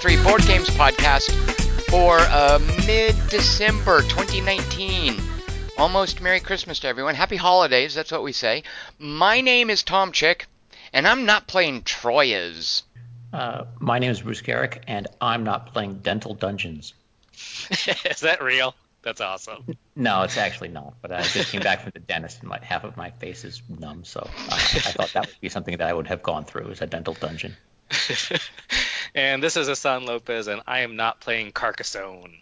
Three Board Games podcast for uh, mid December 2019. Almost Merry Christmas to everyone. Happy holidays, that's what we say. My name is Tom Chick, and I'm not playing Troyes. Uh, my name is Bruce Geryk, and I'm not playing Dental Dungeons. is that real? That's awesome. No, it's actually not. But I just came back from the dentist, and my, half of my face is numb. So I, I thought that would be something that I would have gone through as a dental dungeon. and this is Hassan Lopez, and I am not playing Carcassonne.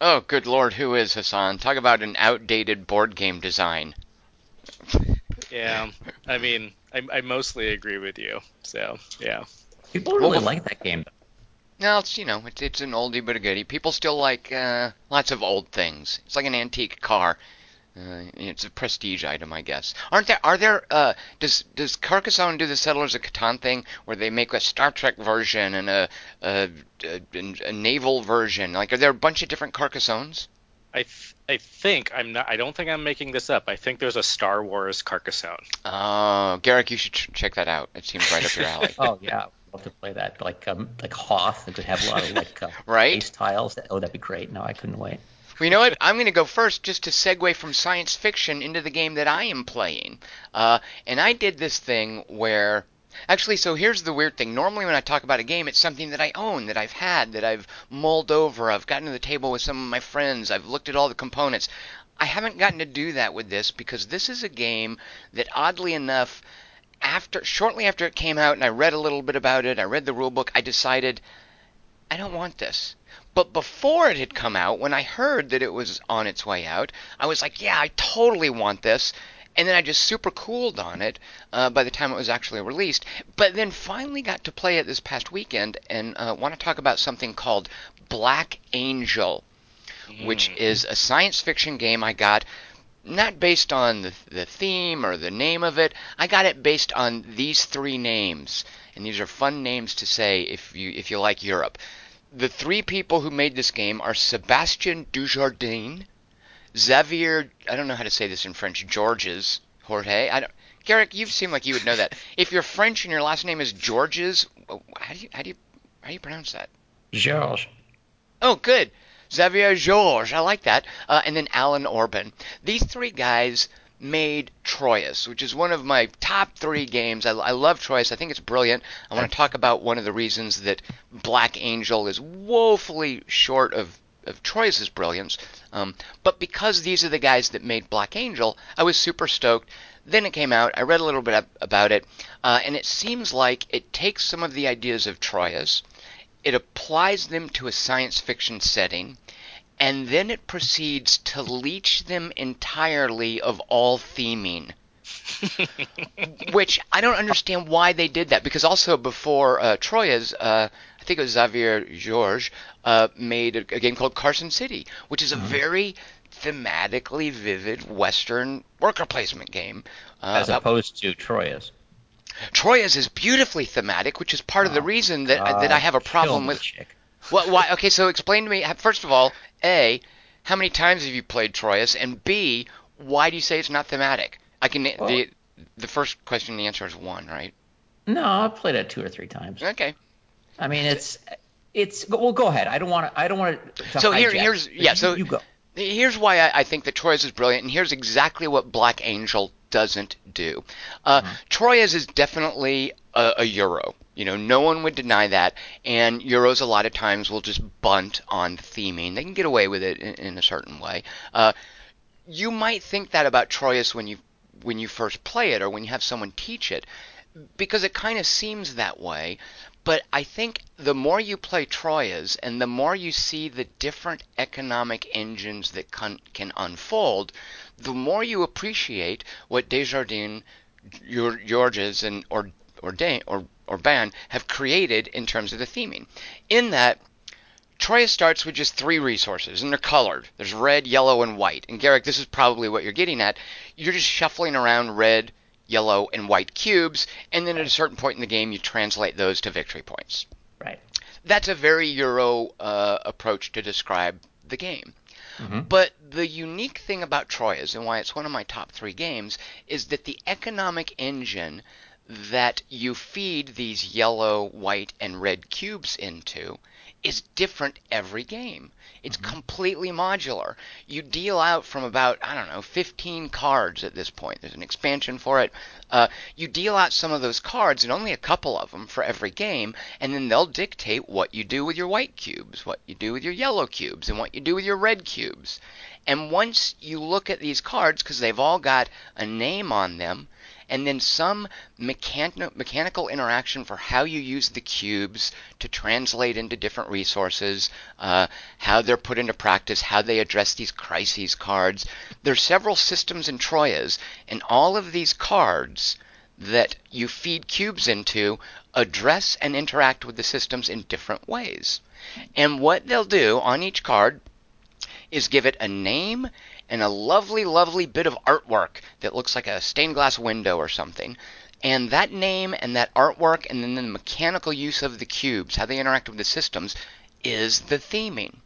Oh, good lord, who is Hassan? Talk about an outdated board game design. Yeah, I mean, I, I mostly agree with you. So, yeah. People really well, like that game. No, it's you know, it's it's an oldie but a goodie. People still like uh, lots of old things. It's like an antique car. Uh, it's a prestige item, I guess. Aren't there? Are there? Uh, does does Carcassonne do the Settlers of Catan thing where they make a Star Trek version and a a, a, a naval version? Like, are there a bunch of different Carcassonnes? I th- I think I'm not. I don't think I'm making this up. I think there's a Star Wars Carcassonne. Oh, Geryk, you should ch- check that out. It seems right up your alley. oh yeah, love to play that. Like um like Hoth, it could have a lot of like uh, right ace tiles. Oh, that'd be great. No, I couldn't wait. Well, you know what? I'm going to go first just to segue from science fiction into the game that I am playing. Uh, and I did this thing where. Actually, so here's the weird thing. Normally, when I talk about a game, it's something that I own, that I've had, that I've mulled over. I've gotten to the table with some of my friends. I've looked at all the components. I haven't gotten to do that with this because this is a game that, oddly enough, after shortly after it came out and I read a little bit about it, I read the rulebook, I decided I don't want this. But before it had come out, when I heard that it was on its way out, I was like, yeah, I totally want this. And then I just super cooled on it uh, by the time it was actually released. But then finally got to play it this past weekend and uh, want to talk about something called Black Angel, mm. which is a science fiction game I got not based on the, the theme or the name of it. I got it based on these three names, and these are fun names to say if you if you like Europe the three people who made this game are Sebastien Dujardin, Xavier, I don't know how to say this in French, Georges, Jorge. I don't, Geryk, you seem like you would know that. If you're French and your last name is Georges, how do you how do you how do you pronounce that? Georges. Oh, good. Xavier Georges. I like that. Uh, and then Alan Orban. These three guys made Troyes, which is one of my top three games. I, I love Troyes. I think it's brilliant. I want to talk about one of the reasons that Black Angel is woefully short of of Troyes' brilliance. Um, but because these are the guys that made Black Angel, I was super stoked. Then it came out. I read a little bit about it, uh, and it seems like it takes some of the ideas of Troyes, it applies them to a science fiction setting, and then it proceeds to leech them entirely of all theming. Which I don't understand why they did that because also before uh, Troyes, uh, I think it was Xavier Georges uh, made a, a, game called Carson City, which is a mm-hmm. very thematically vivid Western worker placement game. Uh, As opposed to Troyes. Troyes is beautifully thematic, which is part of the oh, reason that that I have a problem with. What? Why? Okay, so explain to me. First of all, a, how many times have you played Troyes, and b, why do you say it's not thematic? I can well, the the first question, the answer is one, right? No, I've played it two or three times. Okay. I mean, it's it's well. Go ahead. I don't want to. I don't want to. So here, here's yeah. So you go. Here's why I, I think that Troyes is brilliant, and here's exactly what Black Angel doesn't do. Uh, mm-hmm. Troyes is definitely a, a, Euro. You know, no one would deny that. And Euros a lot of times will just bunt on theming. They can get away with it in, in a certain way. Uh, you might think that about Troyes when you when you first play it or when you have someone teach it, because it kind of seems that way. But I think the more you play Troyes and the more you see the different economic engines that can, can unfold, the more you appreciate what Desjardins, Georges, and or Ordain or Orban have created in terms of the theming. In that, Troyes starts with just three resources, and they're colored. There's red, yellow, and white. And Geryk, this is probably what you're getting at. You're just shuffling around red, yellow, and white cubes, and then at a certain point in the game, you translate those to victory points. Right. That's a very Euro uh, approach to describe the game. Mm-hmm. But the unique thing about Troyes and why it's one of my top three games is that the economic engine that you feed these yellow, white, and red cubes into is different every game. It's mm-hmm. completely modular. You deal out from about, I don't know, 15 cards at this point. There's an expansion for it. Uh, you deal out some of those cards, and only a couple of them for every game, and then they'll dictate what you do with your white cubes, what you do with your yellow cubes, and what you do with your red cubes. And once you look at these cards, because they've all got a name on them, and then some mechan- mechanical interaction for how you use the cubes to translate into different resources, uh, how they're put into practice, how they address these crises cards. There's several systems in Troyes, and all of these cards that you feed cubes into address and interact with the systems in different ways. And what they'll do on each card is give it a name and a lovely, lovely bit of artwork that looks like a stained glass window or something. And that name and that artwork and then the mechanical use of the cubes, how they interact with the systems, is the theming.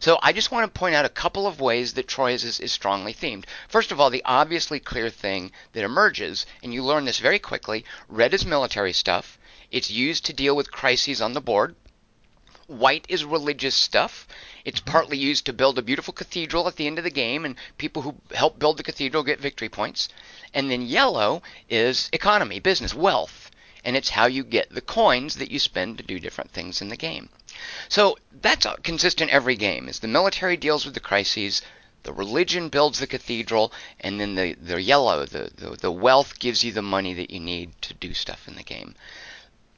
So I just want to point out a couple of ways that Troyes is, is, strongly themed. First of all, the obviously clear thing that emerges, and you learn this very quickly, red is military stuff. It's used to deal with crises on the board. White is religious stuff. It's mm-hmm. partly used to build a beautiful cathedral at the end of the game, and people who help build the cathedral get victory points. And then yellow is economy, business, wealth, and it's how you get the coins that you spend to do different things in the game. So that's consistent every game. Is the military deals with the crises, the religion builds the cathedral, and then the, the yellow, the, the, the wealth gives you the money that you need to do stuff in the game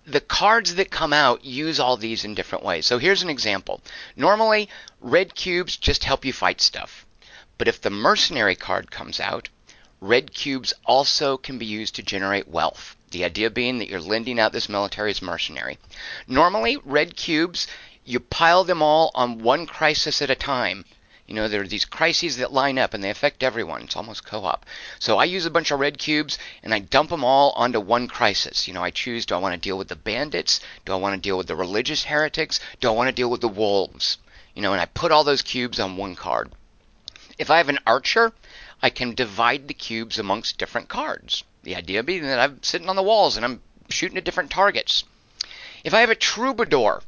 the cards that come out use all these in different ways. So here's an example. Normally, red cubes just help you fight stuff. But if the mercenary card comes out, red cubes also can be used to generate wealth. The idea being that you're lending out this military as mercenary. Normally, red cubes, you pile them all on one crisis at a time. You know, there are these crises that line up and they affect everyone. It's almost co op. So I use a bunch of red cubes and I dump them all onto one crisis. You know, I choose do I want to deal with the bandits? Do I want to deal with the religious heretics? Do I want to deal with the wolves? You know, and I put all those cubes on one card. If I have an archer, I can divide the cubes amongst different cards. The idea being that I'm sitting on the walls and I'm shooting at different targets. If I have a troubadour,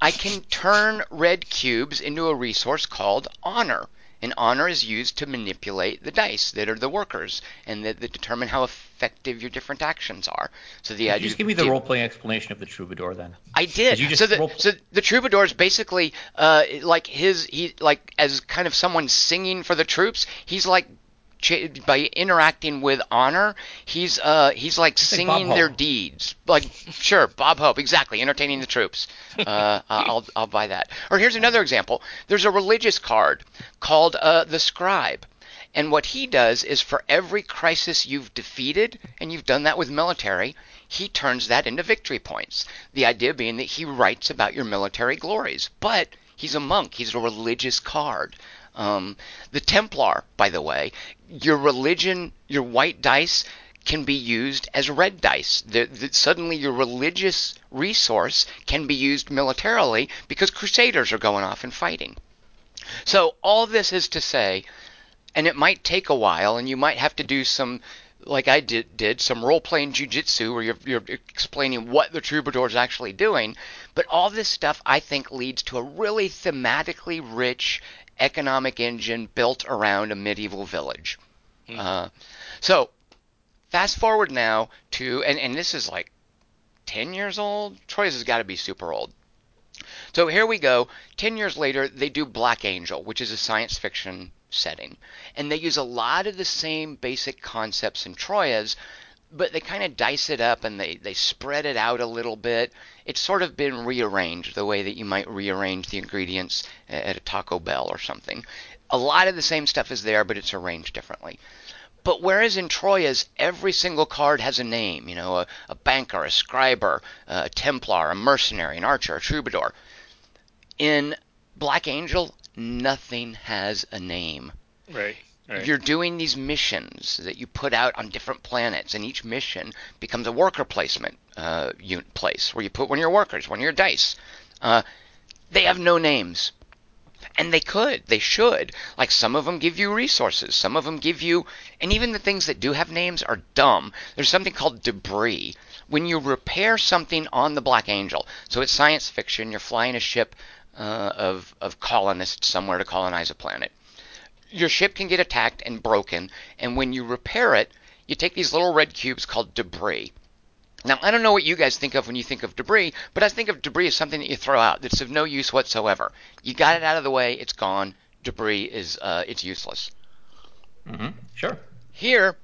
I can turn red cubes into a resource called honor. And honor is used to manipulate the dice that are the workers and that, that determine how effective your different actions are. So the idea. Just give me the role playing explanation of the troubadour then. I did. did so the so the troubadour is basically uh, like his he like as kind of someone singing for the troops. He's like by interacting with honor, he's uh he's like singing their deeds. Like sure, Bob Hope, exactly, entertaining the troops. Uh, I'll I'll buy that. Or here's another example. There's a religious card called uh, the Scribe. And what he does is for every crisis you've defeated, and you've done that with military, he turns that into victory points. The idea being that he writes about your military glories. But he's a monk, he's a religious card. Um, the Templar, by the way, your religion, your white dice can be used as red dice. The, the, suddenly, your religious resource can be used militarily because crusaders are going off and fighting. So, all this is to say, and it might take a while, and you might have to do some, like I did, did some role playing jujitsu where you're, you're explaining what the troubadour is actually doing. But all this stuff, I think, leads to a really thematically rich economic engine built around a medieval village. Mm. Uh, so, fast forward now to, and, and this is like 10 years old. Troyes has got to be super old. So here we go. 10 years later, they do Black Angel, which is a science fiction setting. And they use a lot of the same basic concepts in Troyes, but they kind of dice it up and they, they spread it out a little bit. It's sort of been rearranged the way that you might rearrange the ingredients at a Taco Bell or something. A lot of the same stuff is there, but it's arranged differently. But whereas in Troyes, every single card has a name, you know, a, a banker, a scriber, a Templar, a mercenary, an archer, a troubadour. In Black Angel, nothing has a name. Right. Right. You're doing these missions that you put out on different planets, and each mission becomes a worker placement uh, unit place where you put one of your workers, one of your dice. Uh, they have no names. And they could, they should. Like some of them give you resources, some of them give you, and even the things that do have names are dumb. There's something called debris. When you repair something on the Black Angel, so it's science fiction, you're flying a ship uh, of, of colonists somewhere to colonize a planet. Your ship can get attacked and broken, and when you repair it, you take these little red cubes called debris. Now, I don't know what you guys think of when you think of debris, but I think of debris as something that you throw out that's of no use whatsoever. You got it out of the way, it's gone. Debris is uh, it's useless. Mm-hmm. Sure. Here,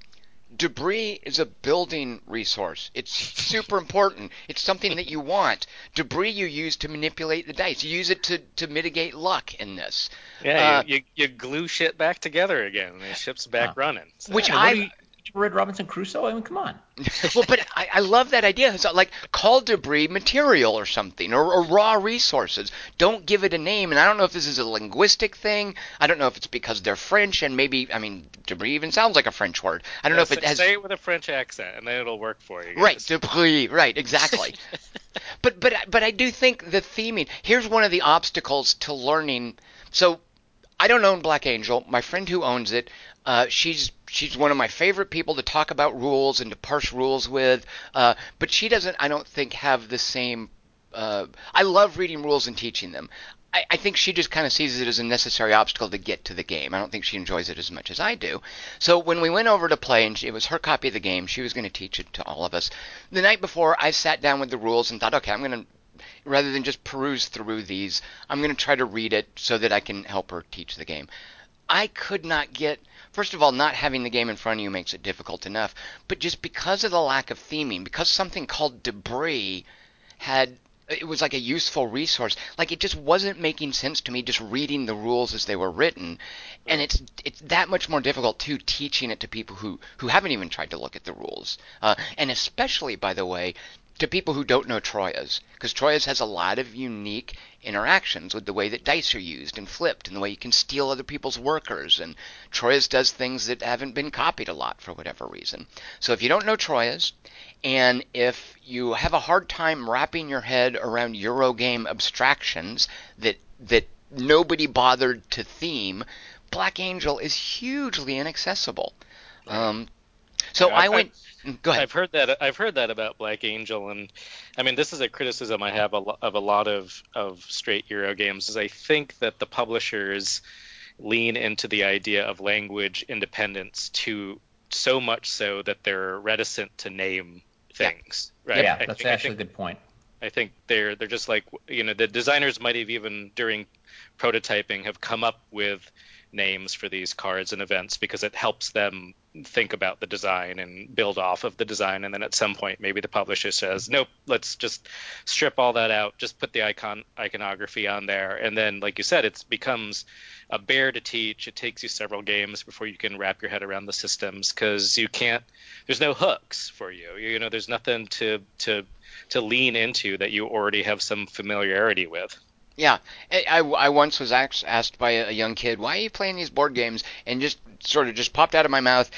debris is a building resource. It's super important. It's something that you want. Debris you use to manipulate the dice. You use it to, to mitigate luck in this. Yeah, Uh, you, you, you glue shit back together again. and The ship's back Huh. running. So- Which I do you- you read Robinson Crusoe? I mean, come on. well, but I, I love that idea. So, like, call debris material or something, or, or raw resources. Don't give it a name. And I don't know if this is a linguistic thing. I don't know if it's because they're French, and maybe, I mean, debris even sounds like a French word. I don't know if say, it has. say it with a French accent, and then it'll work for you. Right, debris. Right, exactly. but but but I do think the theming. Here's one of the obstacles to learning. So I don't own Black Angel. My friend who owns it, uh, she's she's one of my favorite people to talk about rules and to parse rules with. Uh, but she doesn't, I don't think, have the same. Uh, I love reading rules and teaching them. I, I think she just kind of sees it as a necessary obstacle to get to the game. I don't think she enjoys it as much as I do. So when we went over to play, and it was her copy of the game, she was going to teach it to all of us. The night before, I sat down with the rules and thought, okay, I'm going to rather than just peruse through these, I'm going to try to read it so that I can help her teach the game. I could not get, first of all, not having the game in front of you makes it difficult enough, but just because of the lack of theming, because something called debris had, it was like a useful resource, like it just wasn't making sense to me just reading the rules as they were written. And it's it's that much more difficult too teaching it to people who who haven't even tried to look at the rules, uh, and especially by the way to people who don't know Troyes, because Troyes has a lot of unique interactions with the way that dice are used and flipped, and the way you can steal other people's workers. And Troyes does things that haven't been copied a lot for whatever reason. So if you don't know Troyes, and if you have a hard time wrapping your head around Eurogame abstractions that that nobody bothered to theme, Black Angel is hugely inaccessible. Um, so Yeah, I I- went. Mm, go ahead. I've heard that. I've heard that about Black Angel, and I mean, this is a criticism I have a lo- of a lot of of straight Euro games. Is I think that the publishers lean into the idea of language independence to so much so that they're reticent to name Yeah. things. Right? Yeah, I that's think- actually think- a good point. I think they're they're just like you know the designers might have even during prototyping have come up with names for these cards and events because it helps them think about the design and build off of the design. And then at some point maybe the publisher says nope let's just strip all that out. Just put the icon iconography on there. And then like you said it becomes a bear to teach. It takes you several games before you can wrap your head around the systems because you can't there's no hooks for you you know there's nothing to to to lean into that you already have some familiarity with. Yeah, I, I, once was asked, asked by a young kid, "Why are you playing these board games?" And just sort of just popped out of my mouth.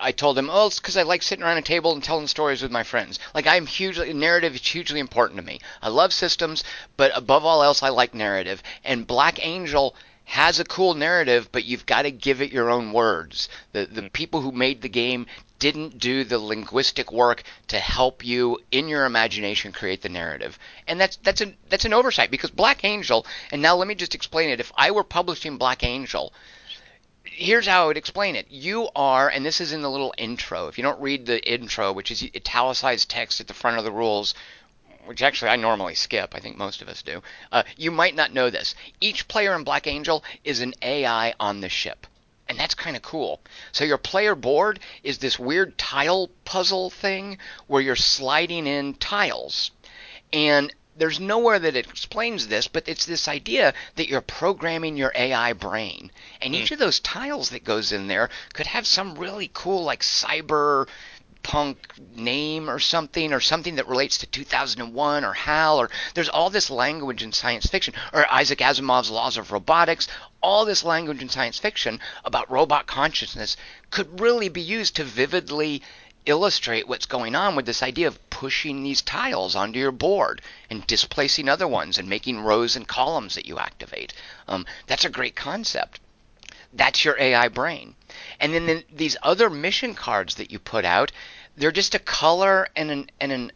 I told him, "Oh, it's because I like sitting around a table and telling stories with my friends. Like I'm hugely narrative is hugely important to me. I love systems, but above all else, I like narrative. And Black Angel." has a cool narrative, but you've got to give it your own words. The the hmm. people who made the game didn't do the linguistic work to help you in your imagination create the narrative. And that's that's an that's an oversight because Black Angel, and now let me just explain it. If I were publishing Black Angel, here's how I would explain it. You are, and this is in the little intro. If you don't read the intro, which is italicized text at the front of the rules, which actually I normally skip, I think most of us do, uh, you might not know this. Each player in Black Angel is an AI on the ship. And that's kind of cool. So your player board is this weird tile puzzle thing where you're sliding in tiles. And there's nowhere that it explains this, but it's this idea that you're programming your AI brain. And each hmm. of those tiles that goes in there could have some really cool, like cyber punk name or something or something that relates to 2001 or HAL or there's all this language in science fiction or Isaac Asimov's laws of robotics all this language in science fiction about robot consciousness could really be used to vividly illustrate what's going on with this idea of pushing these tiles onto your board and displacing other ones and making rows and columns that you activate. Um, that's a great concept. That's your AI brain. And then the, these other mission cards that you put out, they're just a color and an and an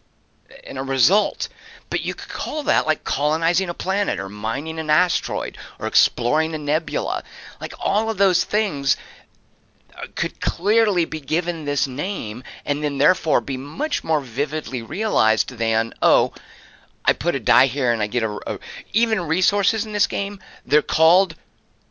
and a result. But you could call that like colonizing a planet or mining an asteroid or exploring a nebula. Like all of those things uh, could clearly be given this name and then therefore be much more vividly realized than, oh, I put a die here and I get a, a even resources in this game, they're called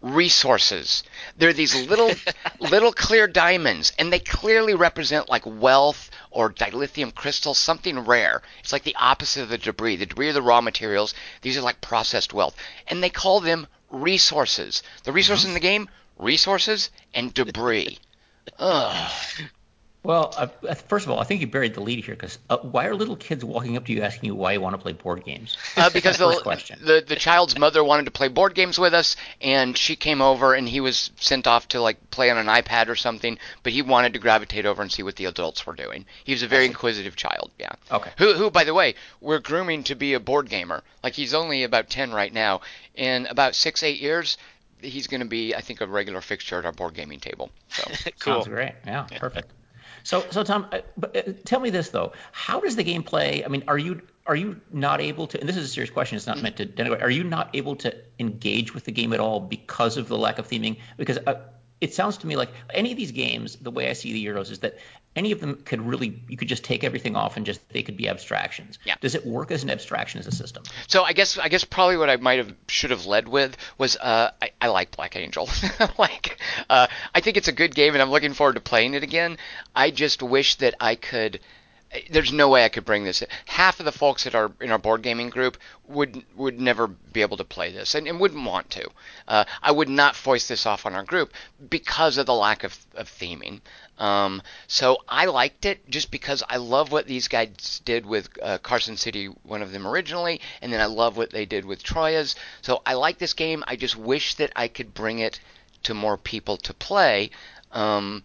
resources. They're these little little clear diamonds and they clearly represent like wealth or dilithium crystals, something rare. It's like the opposite of the debris. The debris are the raw materials. These are like processed wealth. And they call them resources. The resources uh-huh. in the game, resources and debris. Ugh. Well, uh, first of all, I think you buried the lead here because uh, why are little kids walking up to you asking you why you want to play board games? Uh, because the, the, the child's mother wanted to play board games with us, and she came over, and he was sent off to like play on an iPad or something. But he wanted to gravitate over and see what the adults were doing. He was a very inquisitive child. Yeah. Okay. Who, who, by the way, we're grooming to be a board gamer. Like he's only about ten right now. In about six, eight years, he's going to be, I think, a regular fixture at our board gaming table. So cool. Sounds great. Yeah, perfect. So, so Tom, uh, uh, tell me this though: How does the game play? I mean, are you are you not able to? And this is a serious question. It's not meant to denigrate. Are you not able to engage with the game at all because of the lack of theming? Because uh, it sounds to me like any of these games, the way I see the Euros is that any of them could really you could just take everything off and just they could be abstractions. Yeah. Does it work as an abstraction as a system? So I guess I guess probably what I might have should have led with was uh, I, I like Black Angel. like uh, I think it's a good game and I'm looking forward to playing it again. I just wish that I could there's no way I could bring this. Half of the folks that are in our board gaming group would would never be able to play this and, and wouldn't want to. Uh, I would not foist this off on our group because of the lack of, of theming. Um, so I liked it just because I love what these guys did with uh, Carson City, one of them originally, and then I love what they did with Troyes. So I like this game. I just wish that I could bring it to more people to play. Um,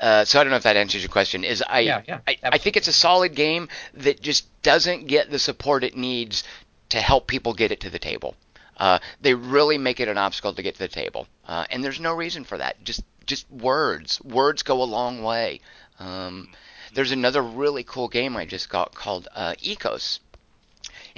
uh, so I don't know if that answers your question. Is I, yeah, yeah, I I think it's a solid game that just doesn't get the support it needs to help people get it to the table. Uh, they really make it an obstacle to get to the table, uh, and there's no reason for that. Just just words. Words go a long way. Um, there's another really cool game I just got called uh, Ecos.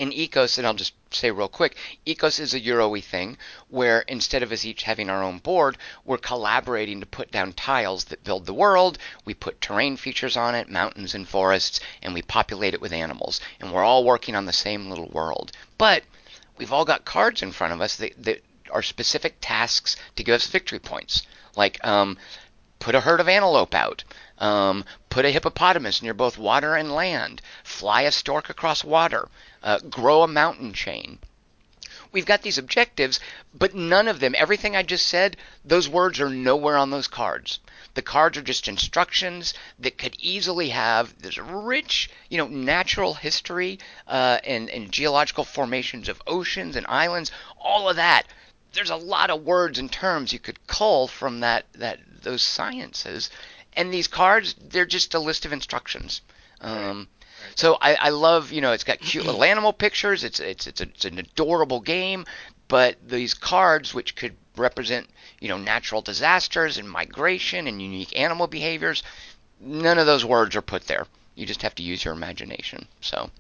In Ecos, and I'll just say real quick, Ecos is a Euro-y thing where instead of us each having our own board, we're collaborating to put down tiles that build the world. We put terrain features on it, mountains and forests, and we populate it with animals. And we're all working on the same little world. But we've all got cards in front of us that, that are specific tasks to give us victory points. Like um, put a herd of antelope out, um, put a hippopotamus near both water and land, fly a stork across water, uh, grow a mountain chain. We've got these objectives, but none of them, everything I just said, those words are nowhere on those cards. The cards are just instructions that could easily have this rich, you know, natural history uh, and, and geological formations of oceans and islands, all of that there's a lot of words and terms you could cull from that that those sciences, and these cards they're just a list of instructions. Um, so I, I love you know it's got cute little animal pictures. It's it's it's, a, it's an adorable game, but these cards which could represent you know natural disasters and migration and unique animal behaviors, none of those words are put there. You just have to use your imagination. So.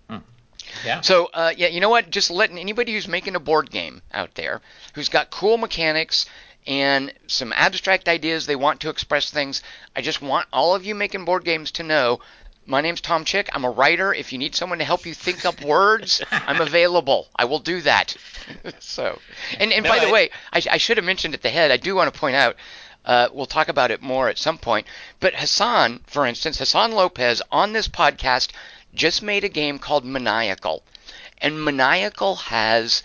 Yeah. So uh, yeah, you know what? Just letting anybody who's making a board game out there, who's got cool mechanics and some abstract ideas they want to express things, I just want all of you making board games to know. My name's Tom Chick. I'm a writer. If you need someone to help you think up words, I'm available. I will do that. so, and, and No, by the way, I, I should have mentioned at the head. I do want to point out. Uh, we'll talk about it more at some point. But Hassan, for instance, Hassan Lopez on this podcast just made a game called Maniacal. And Maniacal has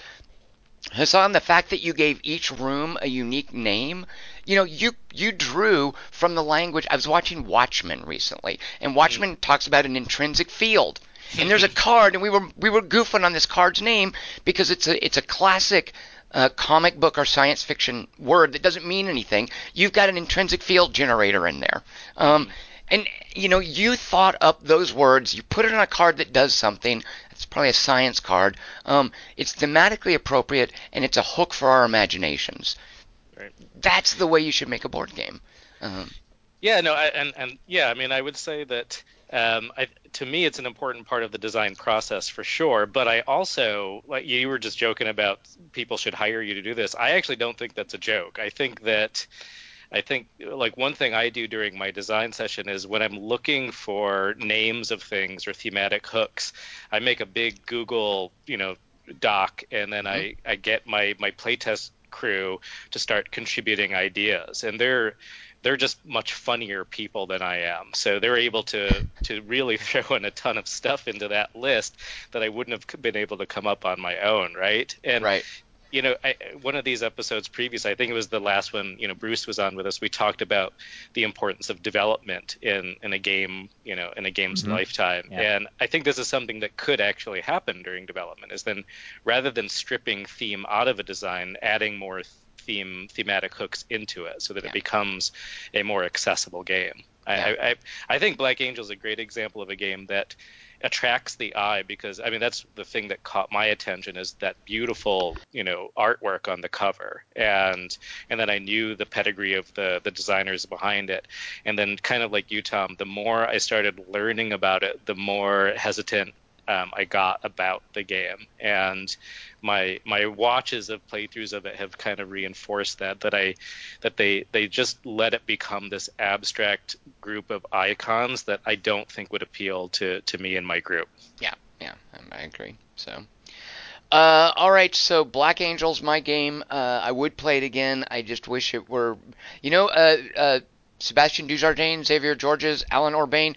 Hassan, the fact that you gave each room a unique name, you know, you you drew from the language. I was watching Watchmen recently, and Watchmen talks about an intrinsic field. And there's a card, and we were we were goofing on this card's name because it's a it's a classic uh, comic book or science fiction word that doesn't mean anything. You've got an intrinsic field generator in there. Um, And you know, you thought up those words, you put it on a card that does something. It's probably a science card. Um, it's thematically appropriate, and it's a hook for our imaginations. Right. That's the way you should make a board game. Um, Yeah, no, I, and and yeah, I mean, I would say that um, I, to me, it's an important part of the design process for sure. But I also, like you were just joking about people should hire you to do this. I actually don't think that's a joke. I think that. I think like one thing I do during my design session is when I'm looking for names of things or thematic hooks, I make a big Google, you know, doc and then mm-hmm. I, I get my my playtest crew to start contributing ideas and they're they're just much funnier people than I am. So they're able to to really throw in a ton of stuff into that list that I wouldn't have been able to come up on my own, right? And right. You know, I, one of these episodes previous, I think it was the last one, you know, Bruce was on with us. We talked about the importance of development in, in a game, you know, in a game's Mhm. lifetime. Yeah. And I think this is something that could actually happen during development is then rather than stripping theme out of a design, adding more theme thematic hooks into it so that Yeah. it becomes a more accessible game. I, Yeah. I, I, I think Black Angel is a great example of a game that attracts the eye because I mean that's the thing that caught my attention is that beautiful you know artwork on the cover and and then I knew the pedigree of the the designers behind it and then kind of like you Tom the more I started learning about it the more hesitant um, I got about the game and my my watches of playthroughs of it have kind of reinforced that that I that they they just let it become this abstract group of icons that I don't think would appeal to to me and my group. Yeah, yeah, I- agree. So, uh, all right. So, Black Angel's my game. Uh, I would play it again. I just wish it were, you know, uh, uh, Sebastian Dujardin, Xavier Georges, Alan Orbain.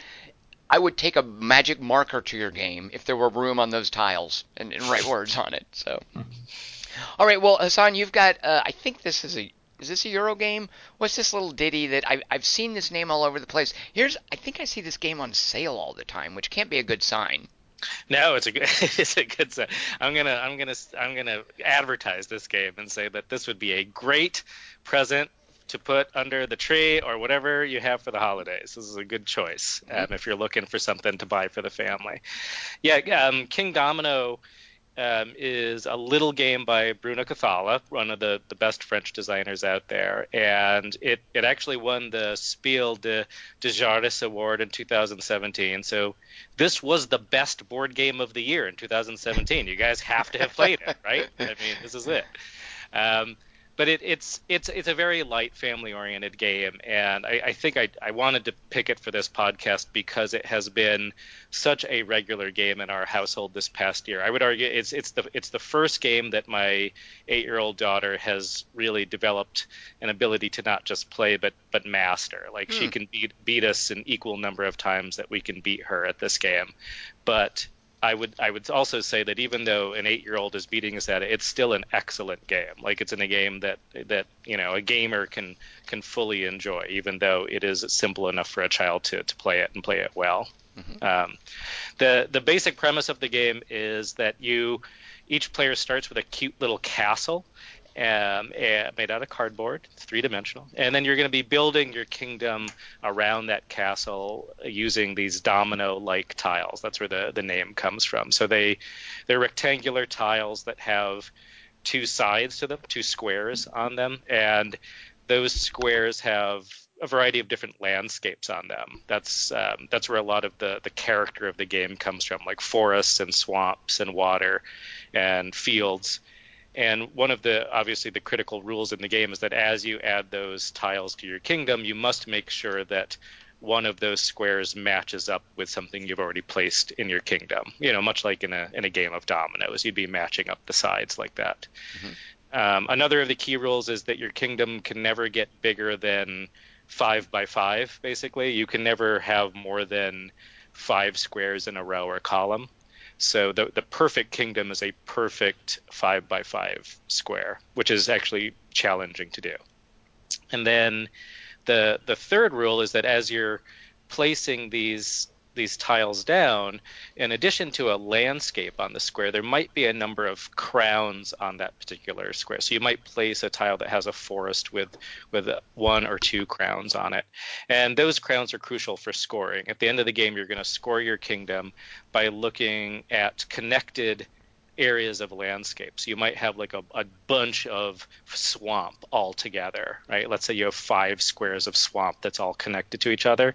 I would take a magic marker to your game if there were room on those tiles and, and write words on it. So, all right. Well, Hassan, you've got. Uh, I think this is a. Is this a Euro game? What's this little ditty that I, I've seen this name all over the place? Here's. I think I see this game on sale all the time, which can't be a good sign. No, it's a good it's a good. I'm gonna I'm gonna I'm gonna advertise this game and say that this would be a great present to put under the tree or whatever you have for the holidays. This is a good choice um, if you're looking for something to buy for the family. Yeah, um, Kingdomino um, is a little game by Bruno Cathala, one of the, the best French designers out there, and it, it actually won the Spiel de, de Jahres Award in 2017. So this was the best board game of the year in 2017. You guys have to have played it, right? I mean, this is it. Um, but it, it's it's it's a very light family oriented game and I, I think I, I wanted to pick it for this podcast because it has been such a regular game in our household this past year. I would argue it's it's the it's the first game that my eight year old daughter has really developed an ability to not just play but but master. Like she Hmm. can beat beat us an equal number of times that we can beat her at this game. But I would I would also say that even though an eight year old is beating us at it, it's still an excellent game. Like it's in a game that that you know a gamer can can fully enjoy, even though it is simple enough for a child to, to play it and play it well. Um, the the basic premise of the game is that you each player starts with a cute little castle um, eh, made out of cardboard. Three dimensional, and then you're going to be building your kingdom around that castle using these domino-like tiles. That's where the the name comes from. So they they're rectangular tiles that have two sides to them, two squares on them, and those squares have a variety of different landscapes on them. That's um, that's where a lot of the the character of the game comes from, like forests and swamps and water and fields. And one of the obviously the critical rules in the game is that as you add those tiles to your kingdom, you must make sure that one of those squares matches up with something you've already placed in your kingdom. You know, much like in a in a game of dominoes, you'd be matching up the sides like that. Um, another of the key rules is that your kingdom can never get bigger than five by five. Basically, you can never have more than five squares in a row or column. So the the perfect kingdom is a perfect five by five square, which is actually challenging to do. And then the the third rule is that as you're placing these these tiles down, in addition to a landscape on the square, there might be a number of crowns on that particular square. So you might place a tile that has a forest with with one or two crowns on it, and those crowns are crucial for scoring. At the end of the game, you're going to score your kingdom by looking at connected areas of landscapes. You might have like a, a bunch of swamp all together, right? Let's say you have five squares of swamp that's all connected to each other.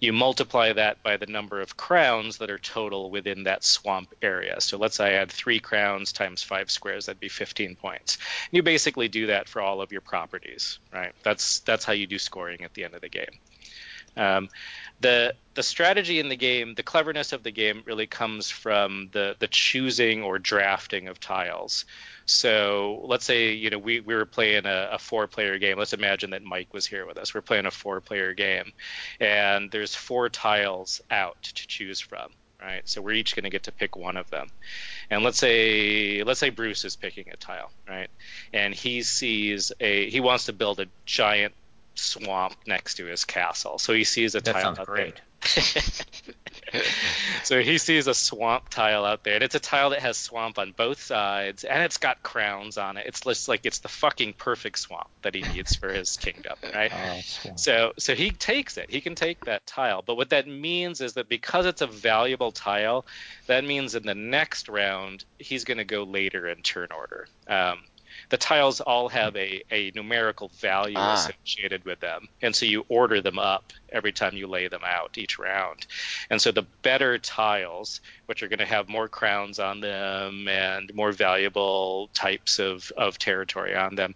You multiply that by the number of crowns that are total within that swamp area. So let's say I had three crowns times five squares, that'd be 15 points. And You basically do that for all of your properties, right? That's that's how you do scoring at the end of the game. Um, the the strategy in the game, the cleverness of the game, really comes from the the choosing or drafting of tiles. So let's say you know we, we were playing a, a four player game. Let's imagine that Mike was here with us. We're playing a four player game, and there's four tiles out to choose from. Right, so we're each going to get to pick one of them, and let's say let's say Bruce is picking a tile, right, and he sees a he wants to build a giant swamp next to his castle. So he sees a that tile sounds out great. there. so he sees a swamp tile out there, and it's a tile that has swamp on both sides, and it's got crowns on it. It's just like it's the fucking perfect swamp that he needs for his kingdom, right? Oh. So so he takes it. He can take that tile. But what that means is that because it's a valuable tile, that means in the next round he's going to go later in turn order. Um, the tiles all have a, a numerical value Ah. associated with them. And so you order them up every time you lay them out each round. And so the better tiles, which are going to have more crowns on them and more valuable types of, of territory on them,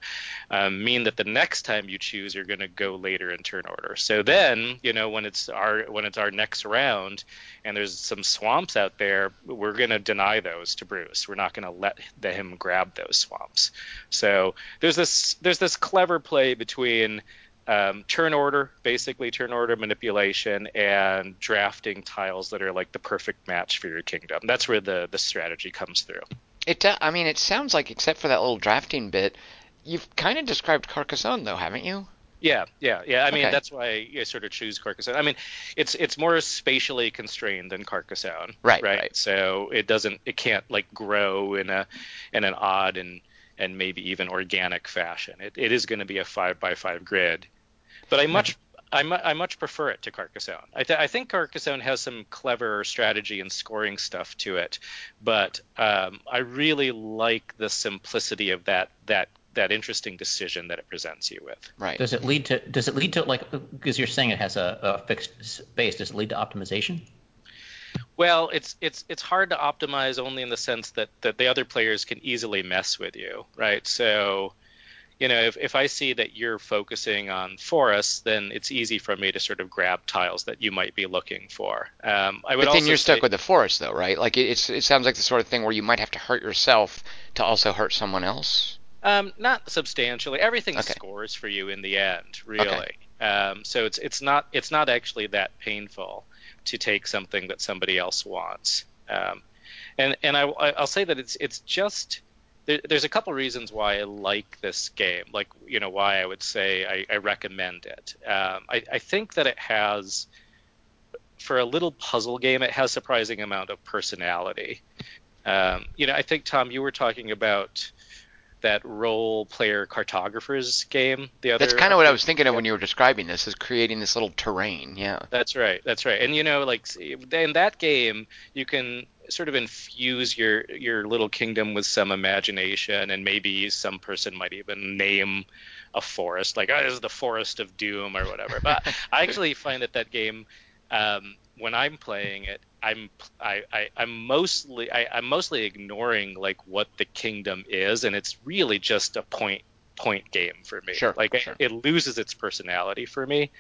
um, mean that the next time you choose, you're going to go later in turn order. So then, you know, when it's our when it's our next round, and there's some swamps out there, we're going to deny those to Bruce. We're not going to let the, him grab those swamps. So there's this there's this clever play between um, turn order, basically turn order manipulation, and drafting tiles that are like the perfect match for your kingdom. That's where the the strategy comes through. It, do- I mean, it sounds like, except for that little drafting bit, you've kind of described Carcassonne, though, haven't you? Yeah, yeah, yeah. I mean, Okay. that's why I sort of choose Carcassonne. I mean, it's it's more spatially constrained than Carcassonne, Right, Right. right. So it doesn't, it can't like grow in a in an odd and and maybe even organic fashion. It it is going to be a five by five grid, but I much. I, mu- I much prefer it to Carcassonne. I, th- I think Carcassonne has some clever strategy and scoring stuff to it, but um, I really like the simplicity of that that that interesting decision that it presents you with. Right. Does it lead to? Does it lead to like? Because you're saying it has a, a fixed space. Does it lead to optimization? Well, it's it's it's hard to optimize only in the sense that that the other players can easily mess with you, right? So, you know, if if I see that you're focusing on forests, then it's easy for me to sort of grab tiles that you might be looking for. Um, I would But then you're stuck say- with the forest, though, right? Like it, it's it sounds like the sort of thing where you might have to hurt yourself to also hurt someone else. Um, not substantially. Everything Okay. scores for you in the end, really. Um, so it's it's not it's not actually that painful to take something that somebody else wants. Um, and and I, I'll say that it's it's just there, there's a couple reasons why I like this game. Like you know why I would say I, I recommend it. Um, I, I think that it has for a little puzzle game, it has surprising amount of personality. Um, you know, I think Tom, you were talking about that Roll Player cartographers game. The other That's kind of what I was thinking of when you were describing this, is creating this little terrain. Yeah. That's right. That's right. And you know, like in that game, you can sort of infuse your your little kingdom with some imagination, and maybe some person might even name a forest, like oh, this is the forest of doom or whatever. But I actually find that that game, um, when I'm playing it, I'm I, I I'm mostly I, I'm mostly ignoring like what the kingdom is, and it's really just a point point game for me. Sure, like sure. it loses its personality for me.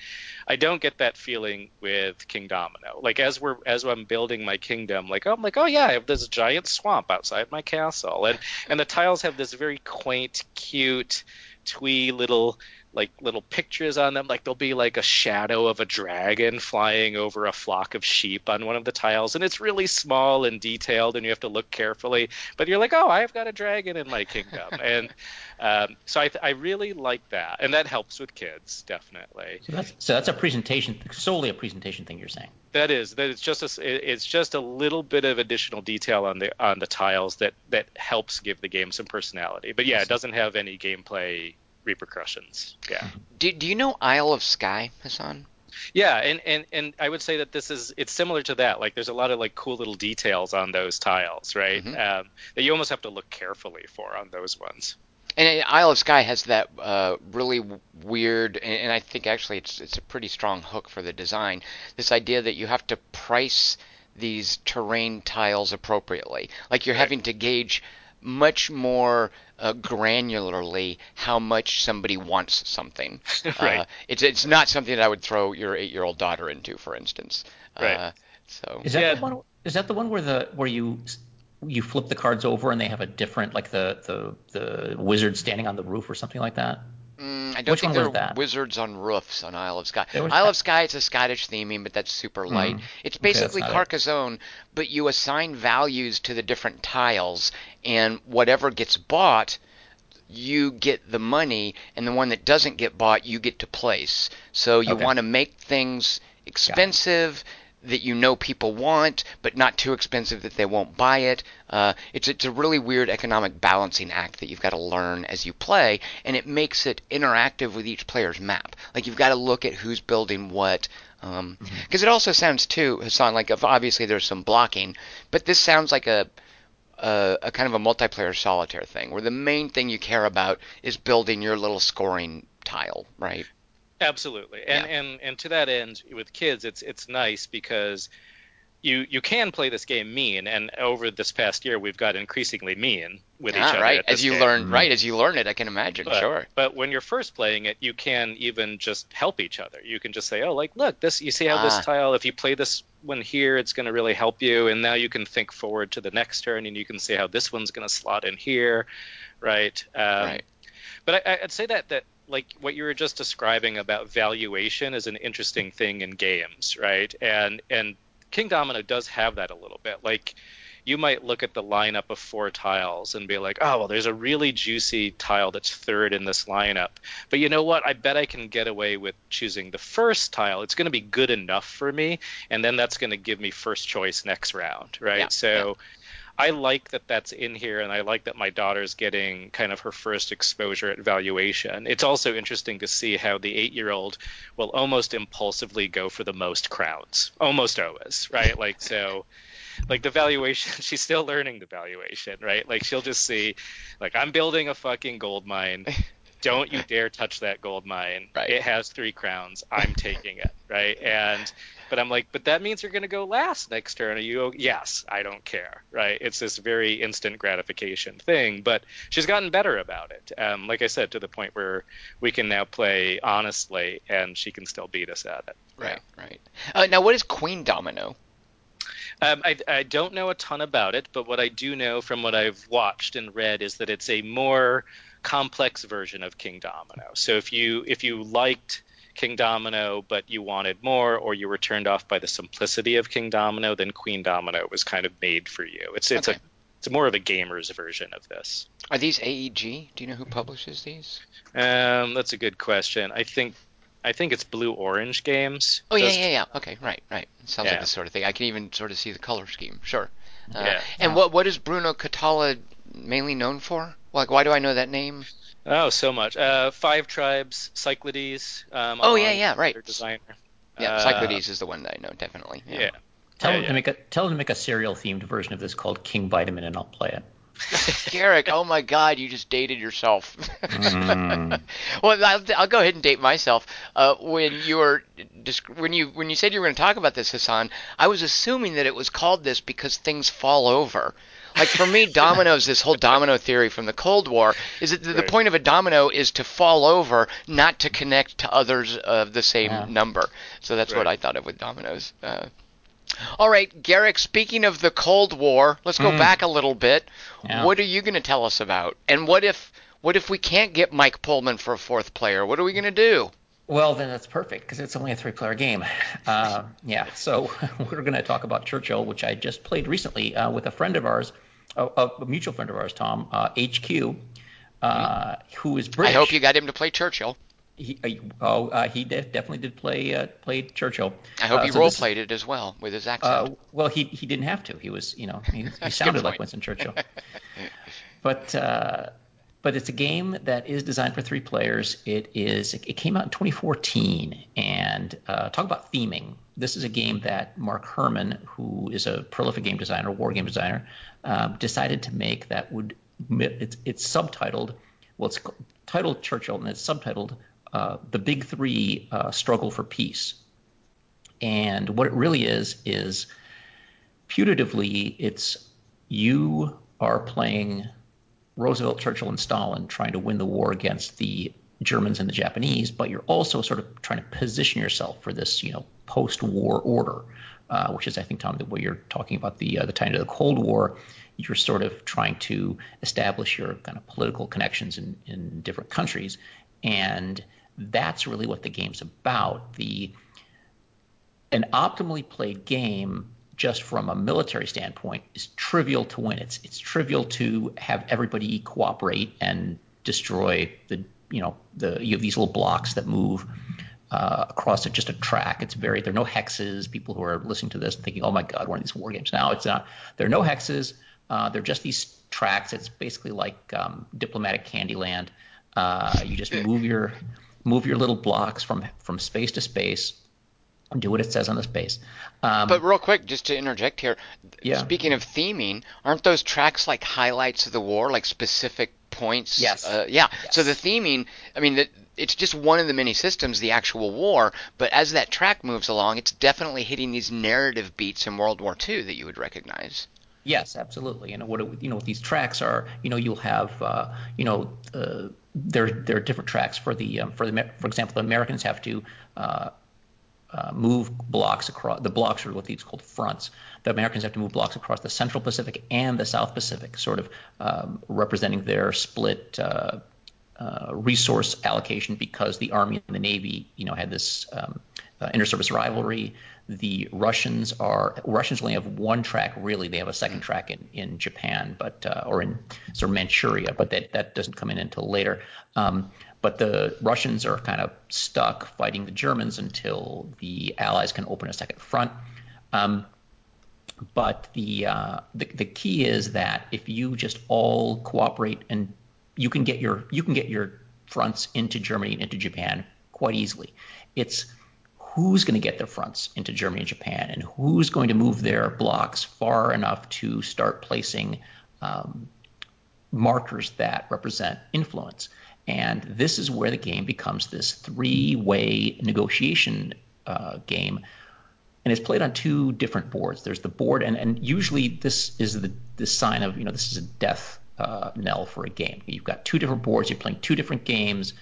I don't get that feeling with Kingdomino. Like as we're as I'm building my kingdom, like I'm like, oh yeah, I have this giant swamp outside my castle, and and the tiles have this very quaint, cute, twee little like little pictures on them. Like there'll be like a shadow of a dragon flying over a flock of sheep on one of the tiles, and it's really small and detailed, and you have to look carefully. But you're like, oh, I've got a dragon in my kingdom, and um, so I, I really like that, and that helps with kids definitely. So that's so that's a presentation, solely a presentation thing. You're saying that is that it's just a, it's just a little bit of additional detail on the on the tiles that that helps give the game some personality. But yeah, it doesn't have any gameplay repercussions. Yeah. Do, do you know Isle of Skye, Hassan? Yeah, and, and and I would say that this is it's similar to that. Like there's a lot of like cool little details on those tiles, right? Mm-hmm. Um, that you almost have to look carefully for on those ones. And Isle of Skye has that uh, really weird, and I think actually it's it's a pretty strong hook for the design. This idea that you have to price these terrain tiles appropriately, like you're right. having to gauge much more uh, granularly how much somebody wants something. right. Uh, it's it's not something that I would throw your eight year old daughter into, for instance. Right. Uh, so is that yeah. the one? Is that the one where the where you you flip the cards over and they have a different like the the the wizard standing on the roof or something like that? Mm, I don't Which think there are wizards on roofs on Isle of Skye. Isle of Skye, it's a Scottish theming, but that's super hmm. light. Mm. It's basically okay, Carcassonne, it. but you assign values to the different tiles, and whatever gets bought, you get the money, and the one that doesn't get bought, you get to place. So you okay. want to make things expensive that you know people want, but not too expensive that they won't buy it. Uh, it's it's a really weird economic balancing act that you've got to learn as you play, and it makes it interactive with each player's map. Like you've got to look at who's building what. Because um, mm-hmm. it also sounds too, Hassan, like obviously there's some blocking, but this sounds like a, a, a kind of a multiplayer solitaire thing, where the main thing you care about is building your little scoring tile, right? Absolutely, and yeah. and and to that end, with kids, it's it's nice because you you can play this game mean, and over this past year, we've got increasingly mean with ah, each other. Right, as you game. learn, mm-hmm. right, as you learn it, I can imagine. But, sure. But when you're first playing it, you can even just help each other. You can just say, oh, like, look, this. You see how ah. this tile, if you play this one here, it's going to really help you, and now you can think forward to the next turn, and you can see how this one's going to slot in here, right? Um, right. But I, I'd say that that like what you were just describing about valuation is an interesting thing in games, right? And and Kingdomino does have that a little bit. Like you might look at the lineup of four tiles and be like, oh, well, there's a really juicy tile that's third in this lineup. But you know what? I bet I can get away with choosing the first tile. It's going to be good enough for me, and then that's going to give me first choice next round, right? Yeah, so yeah. I like that that's in here, and I like that my daughter's getting kind of her first exposure at valuation. It's also interesting to see how the eight year old will almost impulsively go for the most crowns, almost always, right? like, so. Like the valuation, she's still learning the valuation, right? Like she'll just see, like I'm building a fucking gold mine don't you dare touch that gold mine. Right. It has three crowns. I'm taking it. Right. And but I'm like, but that means you're going to go last next turn. Are you? Yes, I don't care, right? It's this very instant gratification thing, but she's gotten better about it. Um, like I said, to the point where we can now play honestly, and she can still beat us at it. Right, right. Uh, now, what is Queendomino? Um, I, I don't know a ton about it, but what I do know from what I've watched and read is that it's a more complex version of Kingdomino. So if you if you liked Kingdomino, but you wanted more, or you were turned off by the simplicity of Kingdomino, then Queendomino was kind of made for you. It's it's okay. a it's more of a gamer's version of this. Are these AEG? Do you know who publishes these? Um, that's a good question. I think I think it's Blue Orange Games. Oh yeah, yeah, yeah. Okay, right, right. sounds yeah. like the sort of thing. I can even sort of see the color scheme. Sure. Uh, yeah. And what what is Bruno Cathala mainly known for? Like, why do I know that name? Oh, so much. Uh, Five Tribes, Cyclades. Um, oh yeah, yeah, right. Designer. Yeah, uh, Cyclades is the one that I know definitely. Yeah. yeah. Tell yeah, them yeah. to make a tell them to make a cereal themed version of this called King Vitamin, and I'll play it. Geryk, oh my God, you just dated yourself. mm. Well, I'll, I'll, go ahead and date myself. Uh, when you were when you when you said you were going to talk about this, Hassan, I was assuming that it was called this because things fall over. Like for me, dominoes, this whole domino theory from the Cold War is that the, right. point of a domino is to fall over, not to connect to others of the same yeah. number. So that's right. what I thought of with dominoes. Uh, all right, Geryk, speaking of the Cold War, let's go mm. back a little bit. Yeah. What are you going to tell us about? And what if What if we can't get Mike Pullman for a fourth player? What are we going to do? Well, then that's perfect because it's only a three-player game. Uh, yeah, so we're going to talk about Churchill, which I just played recently uh, with a friend of ours, a, a, mutual friend of ours, Tom uh, HQ, uh, who is British. I hope you got him to play Churchill. He, uh, oh, uh, he did, definitely did play play Churchill. I hope he so role played it as well with his accent. well, he he didn't have to. He was, you know, he, he sounded like Winston Churchill. but but it's a game that is designed for three players. It is. It came out in 2014, and uh, talk about theming. This is a game that Mark Herman, who is a prolific game designer, war game designer, um, decided to make that would. It's, it's subtitled. Well, it's titled Churchill, and it's subtitled uh, "The Big Three uh, Struggle for Peace." And what it really is is, putatively, it's you are playing Roosevelt, Churchill, and Stalin trying to win the war against the Germans and the Japanese, but you're also sort of trying to position yourself for this, you know, post-war order, uh, which is, I think, Tom, the way you're talking about the uh, the time of the Cold War. You're sort of trying to establish your kind of political connections in, in different countries, and that's really what the game's about. The an optimally played game just from a military standpoint is trivial to win. It's it's trivial to have everybody cooperate and destroy the you know the you have these little blocks that move uh, across just a track. It's very there are no hexes. People who are listening to this thinking, oh my god, one of these war games. Now it's not. There are no hexes. Uh, they're just these tracks. It's basically like um, diplomatic Candyland. Uh, you just move your move your little blocks from from space to space do what it says on the space. Um, but real quick, just to interject here, yeah. speaking of theming, aren't those tracks like highlights of the war, like specific points? Yes. Uh, yeah. Yes. So the theming, I mean, it's just one of the many systems, the actual war. But as that track moves along, it's definitely hitting these narrative beats in World War II that you would recognize. Yes, absolutely. And what it, you know, what these tracks are, you know, you'll have, uh, you know, uh, there there are different tracks for the um, for the for example, the Americans have to uh, uh, move blocks across the blocks are what these called fronts. The Americans have to move blocks across the Central Pacific and the South Pacific, sort of um, representing their split uh, uh, resource allocation because the Army and the Navy, you know, had this um, uh, interservice rivalry. The Russians are Russians only have one track really. They have a second track in, in Japan, but uh, or in sort of Manchuria, but that that doesn't come in until later. Um, but the Russians are kind of stuck fighting the Germans until the Allies can open a second front. Um, but the, uh, the the key is that if you just all cooperate and you can get your you can get your fronts into Germany and into Japan quite easily. It's who's going to get their fronts into Germany and Japan, and who's going to move their blocks far enough to start placing um, markers that represent influence. And this is where the game becomes this three way negotiation uh, game. And it's played on two different boards. There's the board, and, and usually this is the, the sign of, you know, this is a death uh, knell for a game. You've got two different boards, you're playing two different games.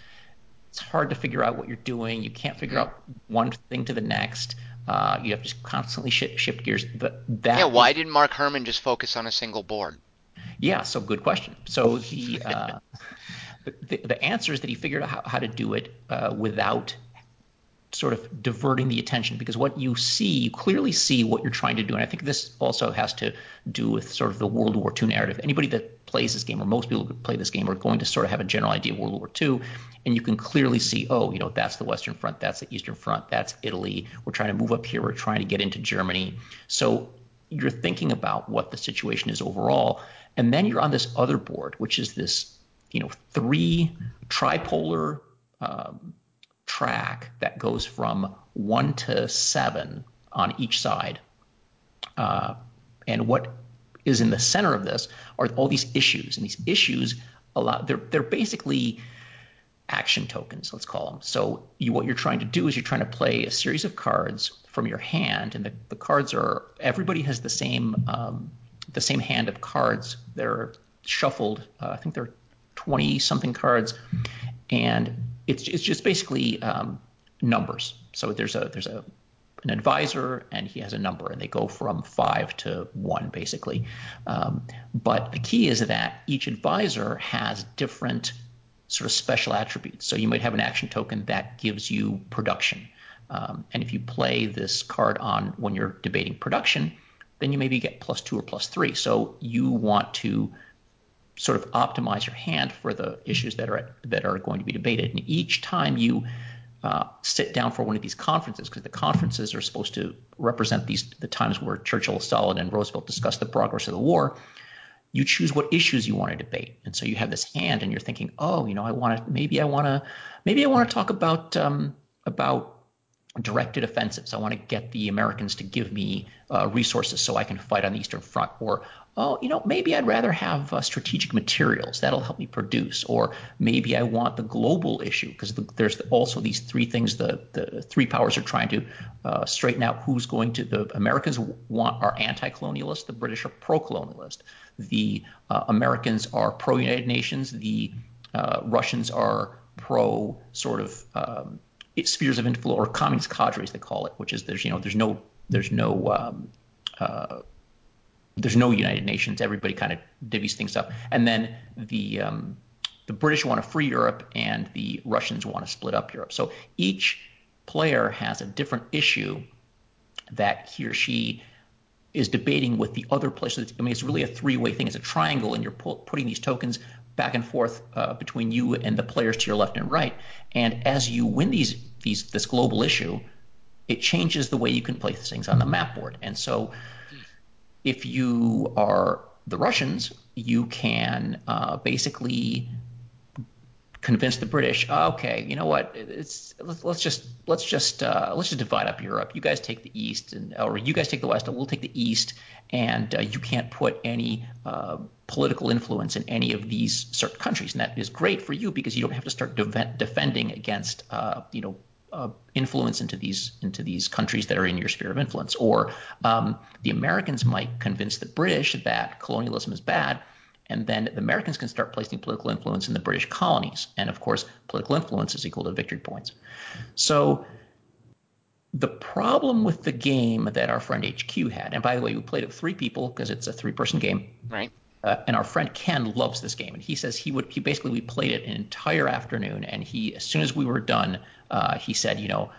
It's hard to figure out what you're doing. You can't figure out one thing to the next. Uh, you have to constantly shift, shift gears. But that yeah, why didn't Mark Herman just focus on a single board? Yeah, so good question. So the uh, the, the answer is that he figured out how, how to do it uh, without sort of diverting the attention because what you see, you clearly see what you're trying to do. And I think this also has to do with sort of the World War II narrative. Anybody that plays this game, or most people who play this game, are going to sort of have a general idea of World War II. And you can clearly see, oh, you know, that's the Western Front, that's the Eastern Front, that's Italy. We're trying to move up here, we're trying to get into Germany. So you're thinking about what the situation is overall. And then you're on this other board, which is this you know, three tripolar um, track that goes from one to seven on each side. Uh, and what is in the center of this are all these issues, and these issues allow they're they're basically action tokens, let's call them. So you, what you're trying to do is you're trying to play a series of cards from your hand, and the, the cards are everybody has the same um, the same hand of cards. They're shuffled. Uh, I think they're 20 something cards, and it's it's just basically um, numbers. So there's a there's a an advisor and he has a number and they go from five to one basically. Um, but the key is that each advisor has different sort of special attributes. So you might have an action token that gives you production. Um, and if you play this card on when you're debating production, then you maybe get plus two or plus three. So you want to sort of optimize your hand for the issues that are that are going to be debated. And each time you uh, sit down for one of these conferences, because the conferences are supposed to represent these the times where Churchill, Stalin, and Roosevelt discussed the progress of the war. You choose what issues you want to debate, and so you have this hand, and you're thinking, oh, you know, I want to maybe I want to maybe I want to talk about um, about directed offensives. I want to get the Americans to give me uh, resources so I can fight on the Eastern Front. Or, oh, you know, maybe I'd rather have uh, strategic materials that'll help me produce. Or maybe I want the global issue because the, there's also these three things the, the three powers are trying to uh, straighten out who's going to. The Americans want are anti-colonialist. The British are pro-colonialist. The uh, Americans are pro-United Nations. The uh, Russians are pro sort of um, spheres of influence or communist cadres they call it, which is there's you know there's no there's no um, uh, there's no United Nations. Everybody kind of divvies things up, and then the um, the British want to free Europe, and the Russians want to split up Europe. So each player has a different issue that he or she is debating with the other player. So I mean, it's really a three-way thing. It's a triangle, and you're pu- putting these tokens back and forth uh, between you and the players to your left and right. And as you win these these this global issue, it changes the way you can place things on the map board. And so, if you are the Russians, you can uh, basically convince the British, oh, okay, you know what? It's let's, let's just let's just uh, let's just divide up Europe. You guys take the east, and or you guys take the west, and we'll take the east. And uh, you can't put any uh, political influence in any of these certain countries, and that is great for you because you don't have to start de- defending against uh, you know uh, influence into these into these countries that are in your sphere of influence. Or um, the Americans might convince the British that colonialism is bad, and then the Americans can start placing political influence in the British colonies. And of course, political influence is equal to victory points. So the problem with the game that our friend HQ had, and by the way, we played it with three people because it's a three-person game. Right. Uh, and our friend Ken loves this game, and he says he would. He basically we played it an entire afternoon, and he as soon as we were done, uh, he said, you know,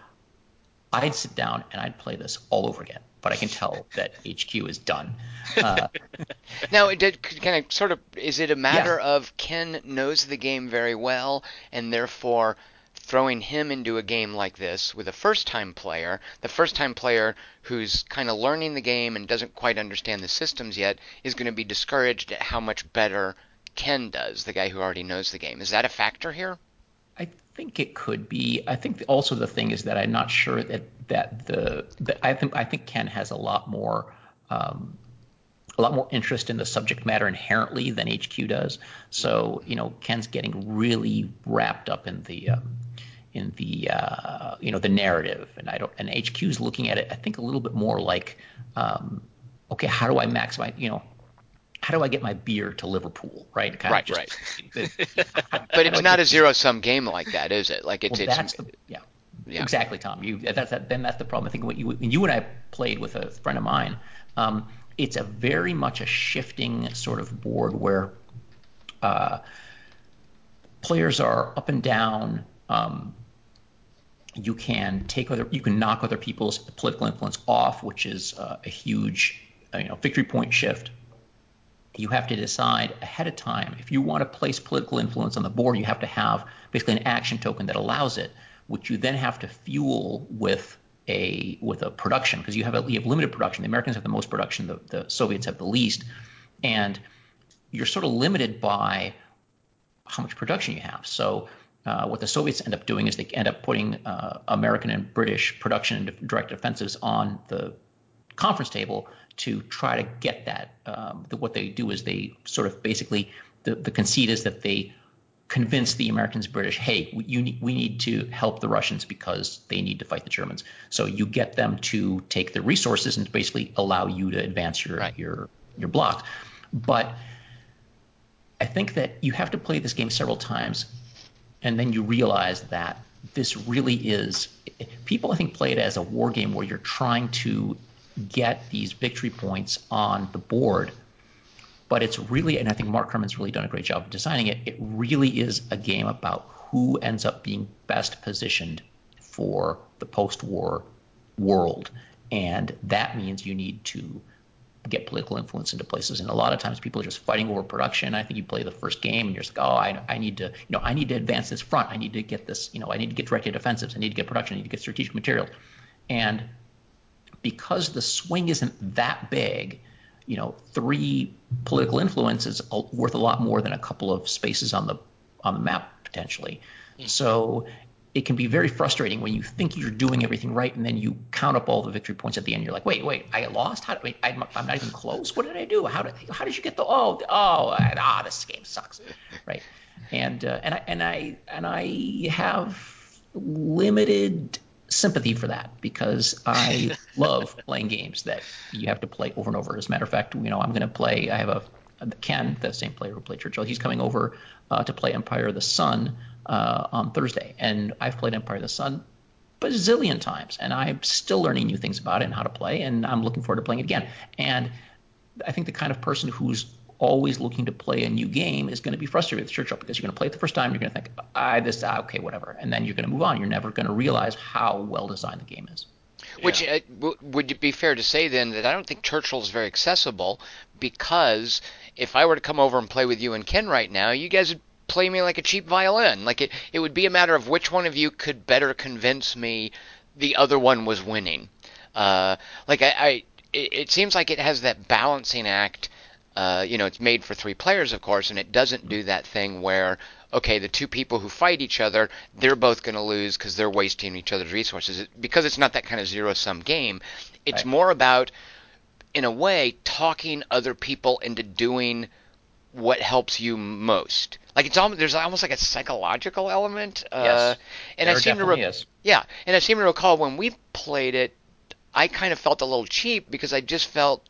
I'd sit down and I'd play this all over again but I can tell that HQ is done. Uh, now, it did kind of sort of is it a matter yeah. of Ken knows the game very well, and therefore throwing him into a game like this with a first-time player, the first-time player who's kind of learning the game and doesn't quite understand the systems yet, is going to be discouraged at how much better Ken does, the guy who already knows the game. Is that a factor here? I think it could be. I think also the thing is that I'm not sure that that the that I think I think Ken has a lot more um, a lot more interest in the subject matter inherently than HQ does. So you know Ken's getting really wrapped up in the um, in the uh, you know the narrative, and I don't and HQ's looking at it I think a little bit more like um, okay how do I maximize you know how do I get my beer to Liverpool, right? Kind right, just, right. but it's not a zero sum game like that, is it? Like it's, well, it's the, yeah. Yeah. Exactly, Tom. You that's that, then that's the problem. I think when you when you and I played with a friend of mine, um, it's a very much a shifting sort of board where uh, players are up and down. Um, you can take other, you can knock other people's political influence off, which is uh, a huge, you know, victory point shift. You have to decide ahead of time if you want to place political influence on the board. You have to have basically an action token that allows it which you then have to fuel with a with a production because you have a, you have limited production. The Americans have the most production, the, the Soviets have the least, and you're sort of limited by how much production you have. So uh, what the Soviets end up doing is they end up putting uh, American and British production and direct offensives on the conference table to try to get that. Um, the, what they do is they sort of basically the, the conceit is that they convince the Americans, and British, hey, you need, we need to help the Russians because they need to fight the Germans. So you get them to take the resources and basically allow you to advance your right. your your block. But I think that you have to play this game several times, and then you realize that this really is. People, I think, play it as a war game where you're trying to get these victory points on the board but it's really, and I think Mark Herman's really done a great job of designing it. It really is a game about who ends up being best positioned for the post-war world, and that means you need to get political influence into places. And a lot of times people are just fighting over production. I think you play the first game and you're just like, oh, I, I need to, you know, I need to advance this front. I need to get this, you know, I need to get directed offensives. I need to get production. I need to get strategic materials. And because the swing isn't that big, you know, three political influence is worth a lot more than a couple of spaces on the on the map potentially. Mm-hmm. So it can be very frustrating when you think you're doing everything right and then you count up all the victory points at the end. You're like, wait, wait, I lost. How? Wait, I'm, I'm not even close. What did I do? How did how did you get the? Oh, oh, ah, this game sucks, right? And uh, and I and I and I have limited sympathy for that because I love playing games that you have to play over and over. As a matter of fact, you know, I'm going to play. I have a Ken, the same player who played Churchill. He's coming over uh, to play Empire of the Sun uh, on Thursday, and I've played Empire of the Sun bazillion times, and I'm still learning new things about it and how to play, and I'm looking forward to playing it again. And I think the kind of person who's always looking to play a new game is going to be frustrated with Churchill because you're going to play it the first time, you're going to think, ah, this, ah, okay, whatever, and then you're going to move on. You're never going to realize how well designed the game is. Which uh, w- would it be fair to say then that I don't think Churchill is very accessible because if I were to come over and play with you and Ken right now, you guys would play me like a cheap violin. Like it, it would be a matter of which one of you could better convince me the other one was winning. Uh, like I, I it, it, seems like it has that balancing act. Uh, you know, it's made for three players, of course, and it doesn't do that thing where okay, the two people who fight each other, they're both going to lose because they're wasting each other's resources. Because it's not that kind of zero sum game. It's right. more about, in a way, talking other people into doing what helps you most. Like it's almost there's almost like a psychological element. Uh, yes, and I seem to re- yeah, and I seem to recall when we played it, I kind of felt a little cheap because I just felt.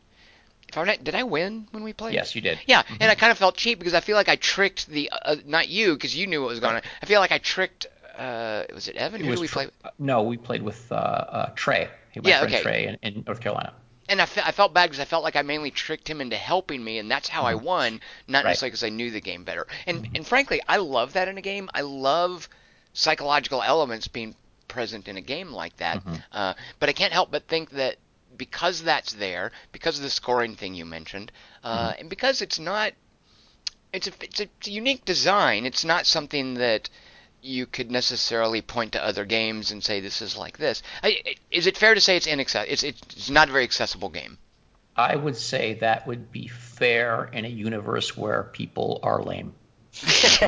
If I did I win when we played? Yes, you did. Yeah, mm-hmm. and I kind of felt cheap because I feel like I tricked the uh, not you because you knew what was going on. I feel like I tricked. Uh, was it Evan? It Who did we play? no, we played with uh, uh Trey. Yeah, okay. Trey in, in North Carolina and I, fe- I felt bad because I felt like I mainly tricked him into helping me, and that's how I mm-hmm. won, not right. necessarily because I knew the game better. And mm-hmm. and frankly, I love that in a game. I love psychological elements being present in a game like that. Mm-hmm. Uh, but I can't help but think that because that's there, because of the scoring thing you mentioned, uh, mm-hmm. and because it's not, it's a, it's a, it's a unique design. It's not something that you could necessarily point to other games and say this is like this. Is it fair to say it's inaccessible? It's it's not a very accessible game. I would say that would be fair in a universe where people are lame.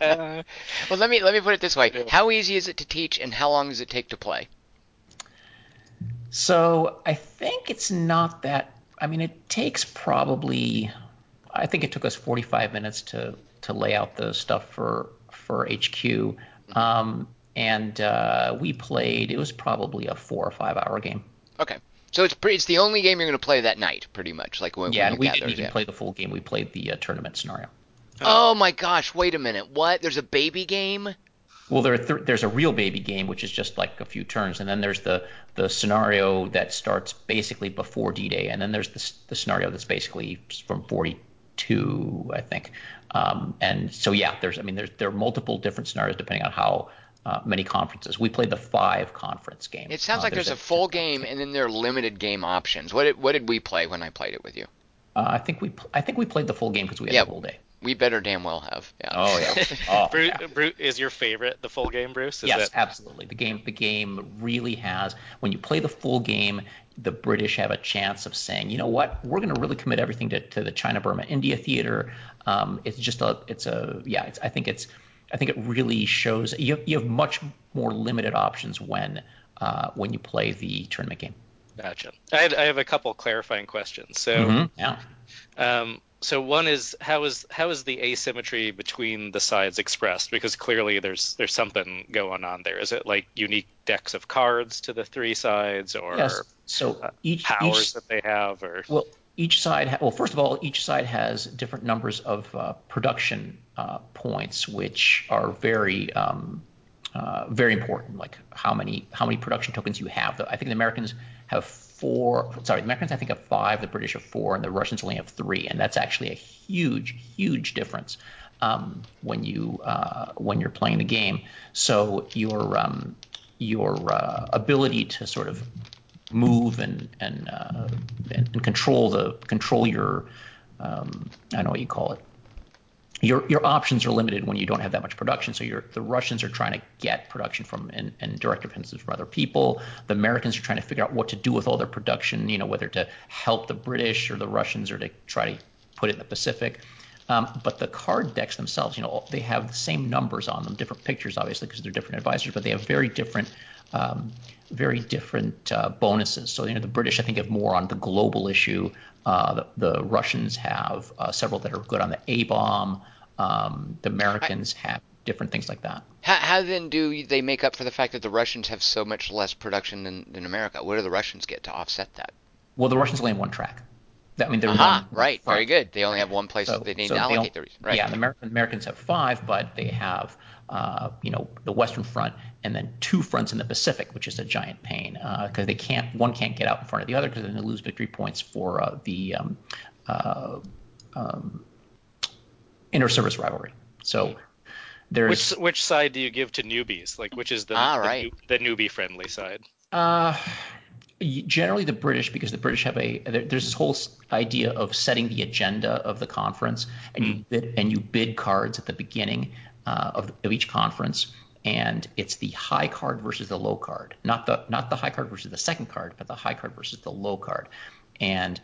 well, let me let me put it this way: How easy is it to teach, and how long does it take to play? So I think it's not that. I mean, it takes probably. I think it took us 45 minutes to to lay out the stuff for for HQ. Um, and uh, we played. It was probably a four or five hour game. Okay, so it's pretty, it's the only game you're going to play that night, pretty much. Like when yeah, when we didn't even play the full game. We played the uh, tournament scenario. Oh my gosh! Wait a minute. What? There's a baby game. Well, there th- there's a real baby game, which is just like a few turns, and then there's the the scenario that starts basically before D-Day, and then there's the, the scenario that's basically from 42, I think. Um, and so yeah, there's I mean there's there are multiple different scenarios depending on how uh, many conferences. We played the five conference game. It sounds uh, like there's, there's a, a, full game and then there are limited game options. What did, what did we play when I played it with you? Uh, I think we I think we played the full game because we had yeah, the whole day. We better damn well have. Yeah. Oh yeah. Oh, Bruce, yeah. Bruce, is your favorite the full game, Bruce? Is yes, absolutely. The game the game really has when you play the full game, the British have a chance of saying, you know what, we're going to really commit everything to, to the China Burma India theater. Um, it's just a, it's a, yeah, it's, I think it's, I think it really shows you have, you have much more limited options when, uh, when you play the tournament game. Gotcha. I, had, I have a couple clarifying questions. So, mm-hmm. yeah. Um, so one is how is how is the asymmetry between the sides expressed? Because clearly there's there's something going on there. Is it like unique decks of cards to the three sides, or yes. so uh, each powers each, that they have, or well, each side ha- well first of all each side has different numbers of uh, production uh, points, which are very um, uh, very important, like how many how many production tokens you have. I think the Americans have four. Sorry, the Americans I think have five. The British have four, and the Russians only have three. And that's actually a huge, huge difference um, when you uh, when you're playing the game. So your um, your uh, ability to sort of move and and, uh, and, control the control your um, I don't know what you call it your your options are limited when you don't have that much production. So the Russians are trying to get production from and, and direct offensives from other people. The Americans are trying to figure out what to do with all their production. You know, whether to help the British or the Russians or to try to put it in the Pacific. Um, but the card decks themselves, you know, they have the same numbers on them, different pictures, obviously, because they're different advisors, but they have very different, um, very different uh, bonuses. So, you know, the British, I think, have more on the global issue. Uh, the, the, Russians have uh, several that are good on the A bomb. Um, the Americans I, have different things like that. How, how, then do they make up for the fact that the Russians have so much less production than, than America? What do the Russians get to offset that? Well, the Russians only have one track. I mean, they're Aha, right, front. very good. They only have one place so, they need so to allocate the right. Yeah, the American, Americans have five, but they have, uh, you know, the Western Front and then two fronts in the Pacific, which is a giant pain because uh, they can't, one can't get out in front of the other because then they lose victory points for uh, the um, uh, um, inter-service rivalry. So there's which which side do you give to newbies? Like which is the ah, right. the, the newbie friendly side? Uh generally the British because the British have a there's this whole idea of setting the agenda of the conference and you hmm. bid and you bid cards at the beginning uh, of, of each conference and it's the high card versus the low card not the not the high card versus the second card but the high card versus the low card and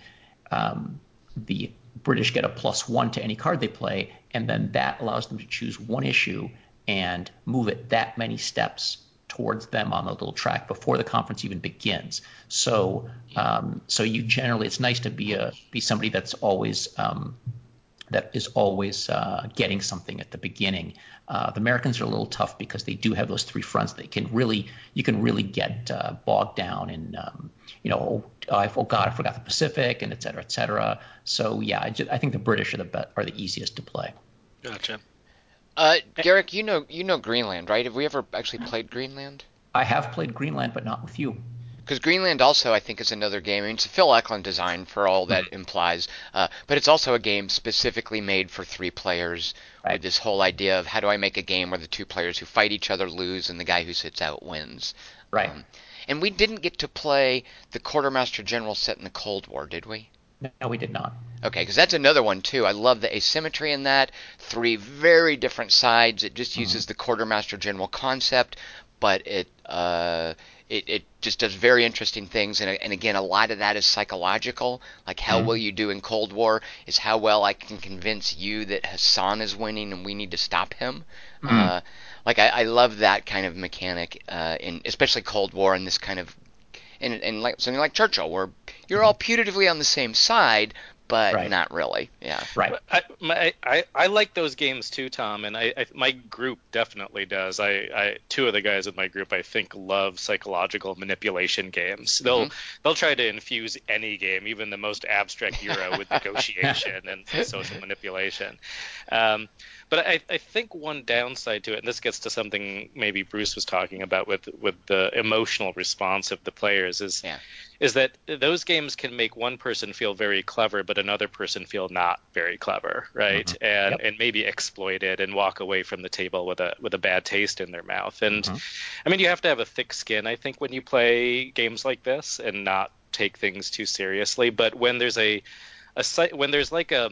um, the British get a plus one to any card they play and then that allows them to choose one issue and move it that many steps towards them on the little track before the conference even begins. So, um, so you generally, it's nice to be a be somebody that's always um, that is always uh, getting something at the beginning. Uh, the Americans are a little tough because they do have those three fronts. They can really, you can really get uh, bogged down in, um, you know, oh, oh, God, I forgot the Pacific, and et cetera, et cetera. So yeah, I, just, I think the British are the be- are the easiest to play. Gotcha. Uh, Geryk, you know you know Greenland, right? Have we ever actually played Greenland? I have played Greenland, but not with you. Because Greenland also, I think, is another game. I mean, it's a Phil Eklund design for all that mm-hmm. implies, uh, but it's also a game specifically made for three players. Right. With this whole idea of how do I make a game where the two players who fight each other lose and the guy who sits out wins. Right. Um, and we didn't get to play the Quartermaster General set in the Cold War, did we? No, we did not. Okay, because that's another one too. I love the asymmetry in that. Three very different sides. It just mm-hmm. uses mm-hmm. the quartermaster general concept, but it uh, it, it just does very interesting things. And, and again, a lot of that is psychological. Like how mm-hmm. will you do in Cold War is how well I can convince you that Hassan is winning and we need to stop him. Mm-hmm. Uh, like I, I love that kind of mechanic uh, in especially Cold War and this kind of and, and like something like Churchill, where you're all putatively on the same side, but right. not really. Yeah. Right. I, my, I, I like those games too, Tom, and I, I, my group definitely does. I, I two of the guys in my group I think love psychological manipulation games. They'll mm-hmm. they'll try to infuse any game, even the most abstract Euro, with negotiation and social manipulation. Um, but I, I think one downside to it, and this gets to something maybe Bruce was talking about with with the emotional response of the players, is yeah. is that those games can make one person feel very clever, but another person feel not very clever, right? Mm-hmm. And yep. and maybe exploit it and walk away from the table with a with a bad taste in their mouth. And mm-hmm. I mean, you have to have a thick skin, I think, when you play games like this, and not take things too seriously. But when there's a a when there's like a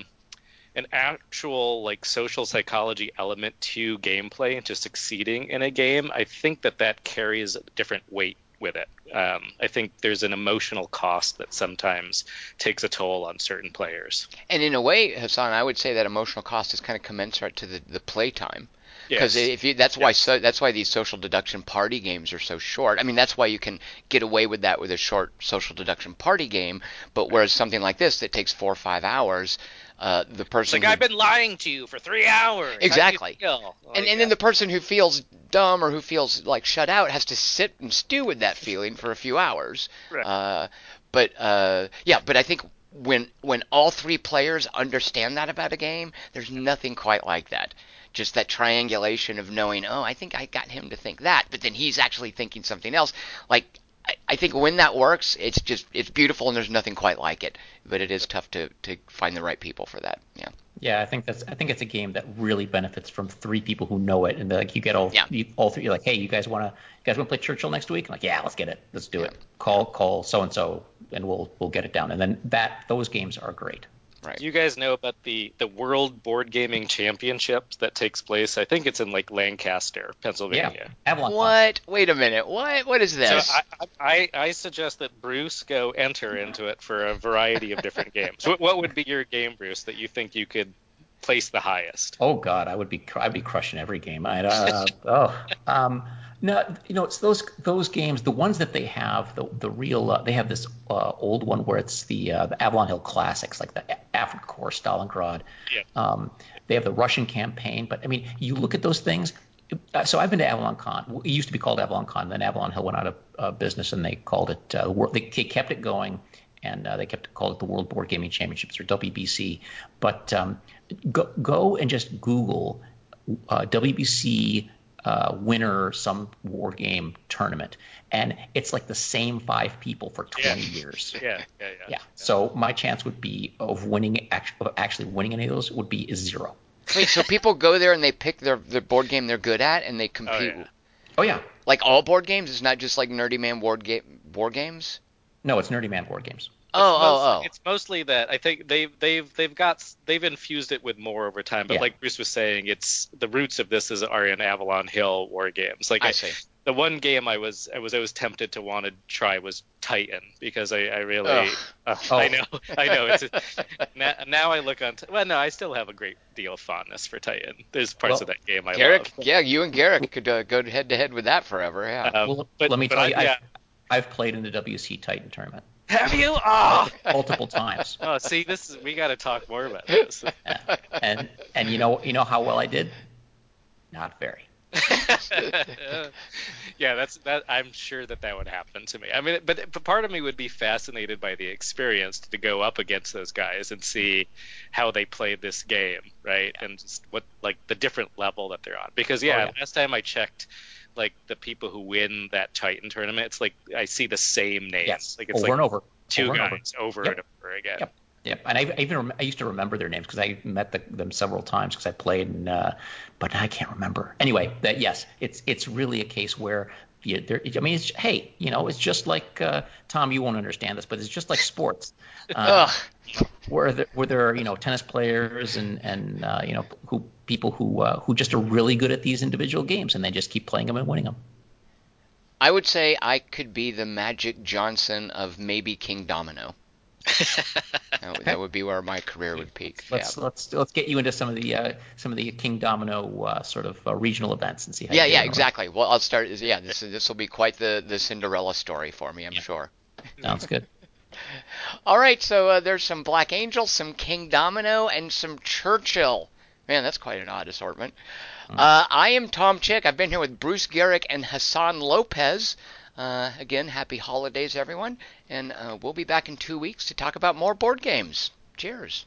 an actual like social psychology element to gameplay and to succeeding in a game, I think that that carries a different weight with it. Um, I think there's an emotional cost that sometimes takes a toll on certain players. And in a way, Hassan, I would say that emotional cost is kind of commensurate to the, the. Because yes. if you, that's why yes. so, that's why these social deduction party games are so short. I mean, that's why you can get away with that with a short social deduction party game. But whereas something like this that takes four or five hours, uh, the person. It's like who, I've been lying to you for three hours. Exactly. Like and and then the person who feels dumb or who feels like shut out has to sit and stew with that feeling for a few hours. Right. Uh, but uh, yeah, but I think when when all three players understand that about a game, there's nothing quite like that. Just that triangulation of knowing, oh, I think I got him to think that, but then he's actually thinking something else. Like I, I think when that works, it's just it's beautiful and there's nothing quite like it. But it is tough to to find the right people for that. Yeah. Yeah, I think that's I think it's a game that really benefits from three people who know it, and like you get all Yeah. you, all three. You're like, hey, you guys want to you guys want to play Churchill next week? I'm like, yeah, let's get it, let's do Yeah. it. Call call so and so, and we'll we'll get it down. And then that those games are great. Right. Do you guys know about the the World Board Gaming Championships that takes place? I think it's in like Lancaster, Pennsylvania. Yeah, Avalon. Con. What? Wait a minute. What? What is So this? I, I, I suggest that Bruce go enter into it for a variety of different games. What, what would be your game, Bruce, that you think you could place the highest? Oh God, I would be I'd be crushing every game. I uh, oh um no you know it's those those games the ones that they have the the real uh, they have this uh, old one where it's the uh, the Avalon Hill classics like the A- Afrika Korps Stalingrad. Yeah. Um, they have the Russian campaign, but I mean you look at those things. uh, So I've been to Avalon Con. It used to be called Avalon Con. Then Avalon Hill went out of uh, business, and they called it uh. They, kept it going, and uh, they kept called it the World Board Gaming Championships or WBC. But um, go go and just Google uh, WBC uh, winner some war game tournament, and it's like the same five people for 20 Yeah. years. Yeah, yeah, yeah. Yeah. So my chance would be of winning of actually winning any of those would be zero. Wait, so people go there and they pick their their board game they're good at and they compete. yeah. Oh yeah. Like all board games, it's not just like Nerdy Man board game board games. No, it's Nerdy Man board games. Oh, It's oh, mostly- oh. It's mostly that I think they've they've they've got they've infused it with more over time. But Yeah. like Bruce was saying, it's the roots of this is are in Avalon Hill war games. Like I see. the one game I was I was I was tempted to want to try was Titan because I, I really uh, Oh. I know I know it's now, now I look on t- well no I still have a great deal of fondness for Titan. There's parts Well, of that game I Geryk, love. yeah, you and Geryk could uh, go head to head with that forever. Yeah. Um, well, but- let me but tell I- you, yeah. I've, I've played in the WC Titan tournament Have you? Oh, multiple times, oh see this is we got to talk more about this. Yeah. and and you know you know how well I did? Not very. yeah, that's that. I'm sure that that would happen to me. I mean, but, but part of me would be fascinated by the experience to go up against those guys and see how they played this game, right? And just what like the different level that they're on. Because oh, yeah, Oh, yeah. last time I checked, like the people who win that Titan tournament, it's like I see the same names. Yes. Like it's over like and over. two over and over. over, Yep. and over again. Yep. Yep, and I, I even rem- I used to remember their names because I met the, them several times because I played, and, uh, but I can't remember. Anyway, that yes, it's it's really a case where you, there. I mean, it's hey, you know, it's just like uh, Tom. You won't understand this, but it's just like sports, uh, where there, where there are you know tennis players and and uh, you know who people who uh, who just are really good at these individual games, and they just keep playing them and winning them. I would say I could be the Magic Johnson of maybe Kingdomino. That would, that would be where my career would peak. Let's yeah. let's let's get you into some of the uh, some of the Kingdomino uh, sort of uh, regional events and see how. Yeah, yeah, exactly. Well, I'll start. Yeah, this this will be quite the the Cinderella story for me, I'm sure. Sounds good. All right, so uh, there's some Black Angel, some Kingdomino, and some Churchill. Man, that's quite an odd assortment. Uh, I am Tom Chick. I've been here with Bruce Geryk and Hassan Lopez. Uh, again, happy holidays, everyone. And uh, we'll be back in two weeks to talk about more board games. Cheers.